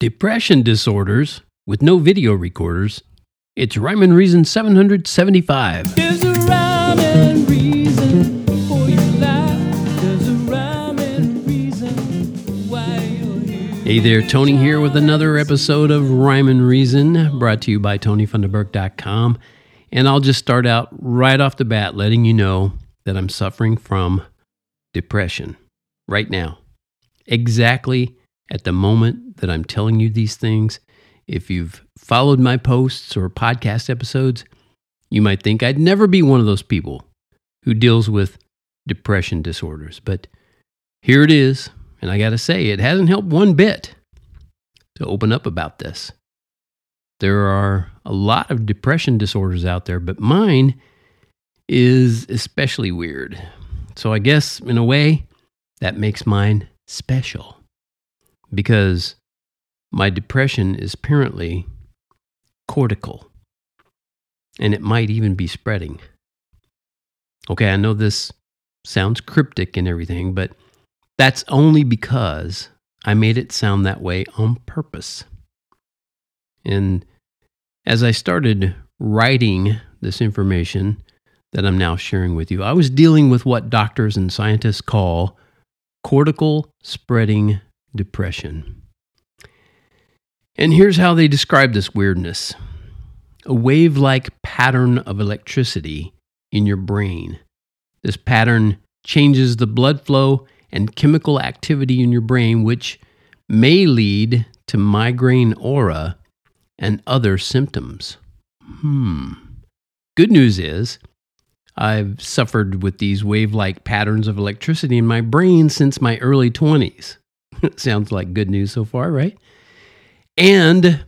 Depression disorders with no video recorders. It's Rhyme and Reason 775. There's a rhyme and reason for your life. There's a rhyme and reason why you're here. Hey there, Tony here with another episode of Rhyme and Reason brought to you by TonyFunderberg.com. And I'll just start out right off the bat letting you know that I'm suffering from depression right now. Exactly at the moment that I'm telling you these things. If you've followed my posts or podcast episodes, you might think I'd never be one of those people who deals with depression disorders. But here it is. And I got to say, it hasn't helped one bit to open up about this. There are a lot of depression disorders out there, but mine is especially weird. So I guess, in a way, that makes mine special because my depression is apparently cortical and it might even be spreading. Okay, I know this sounds cryptic and everything, but that's only because I made it sound that way on purpose. And as I started writing this information that I'm now sharing with you, I was dealing with what doctors and scientists call cortical spreading depression. And here's how they describe this weirdness a wave like pattern of electricity in your brain. This pattern changes the blood flow and chemical activity in your brain, which may lead to migraine aura and other symptoms. Hmm. Good news is, I've suffered with these wave like patterns of electricity in my brain since my early 20s. Sounds like good news so far, right? And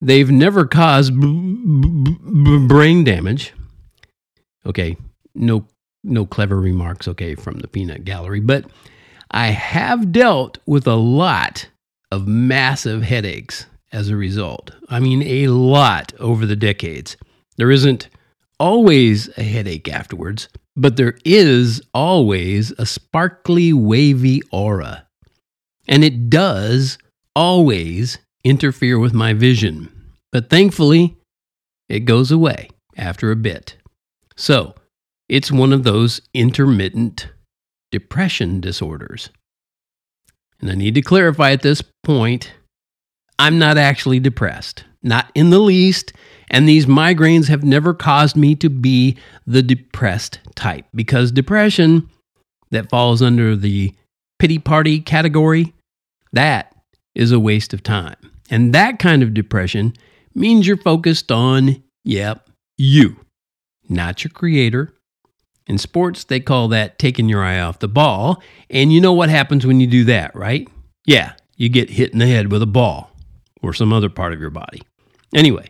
they've never caused b- b- b- brain damage. Okay, no no clever remarks okay from the peanut gallery, but I have dealt with a lot of massive headaches as a result. I mean a lot over the decades. There isn't always a headache afterwards, but there is always a sparkly wavy aura. And it does always interfere with my vision. But thankfully, it goes away after a bit. So, it's one of those intermittent depression disorders. And I need to clarify at this point I'm not actually depressed, not in the least. And these migraines have never caused me to be the depressed type because depression that falls under the pity party category, that is a waste of time. And that kind of depression means you're focused on, yep, you, not your creator. In sports, they call that taking your eye off the ball. And you know what happens when you do that, right? Yeah, you get hit in the head with a ball or some other part of your body. Anyway,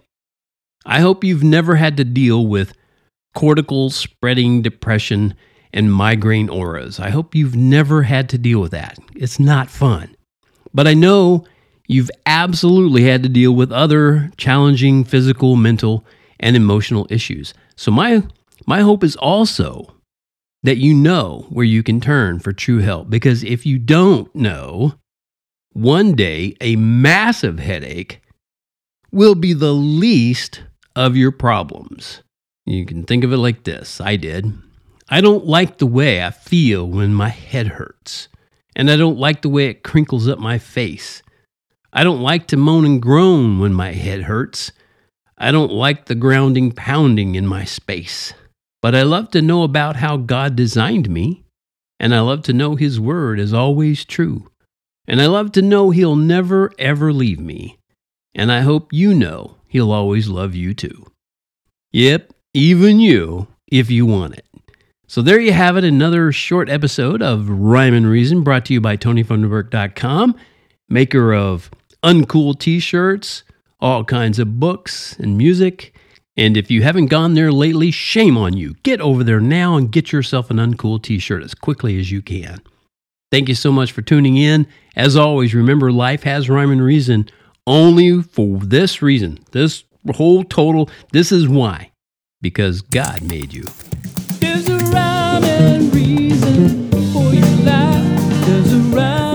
I hope you've never had to deal with cortical spreading depression and migraine auras. I hope you've never had to deal with that. It's not fun. But I know you've absolutely had to deal with other challenging physical, mental, and emotional issues. So my my hope is also that you know where you can turn for true help because if you don't know, one day a massive headache will be the least of your problems. You can think of it like this I did. I don't like the way I feel when my head hurts, and I don't like the way it crinkles up my face. I don't like to moan and groan when my head hurts. I don't like the grounding pounding in my space. But I love to know about how God designed me, and I love to know His Word is always true. And I love to know He'll never, ever leave me. And I hope you know He'll always love you too. Yep, even you, if you want it. So there you have it, another short episode of Rhyme and Reason brought to you by TonyFunderberg.com, maker of uncool t shirts, all kinds of books and music. And if you haven't gone there lately, shame on you. Get over there now and get yourself an uncool t shirt as quickly as you can. Thank you so much for tuning in. As always, remember life has rhyme and reason only for this reason. This whole total, this is why. Because God made you. There's a rhyme and reason for your life. There's a rhyme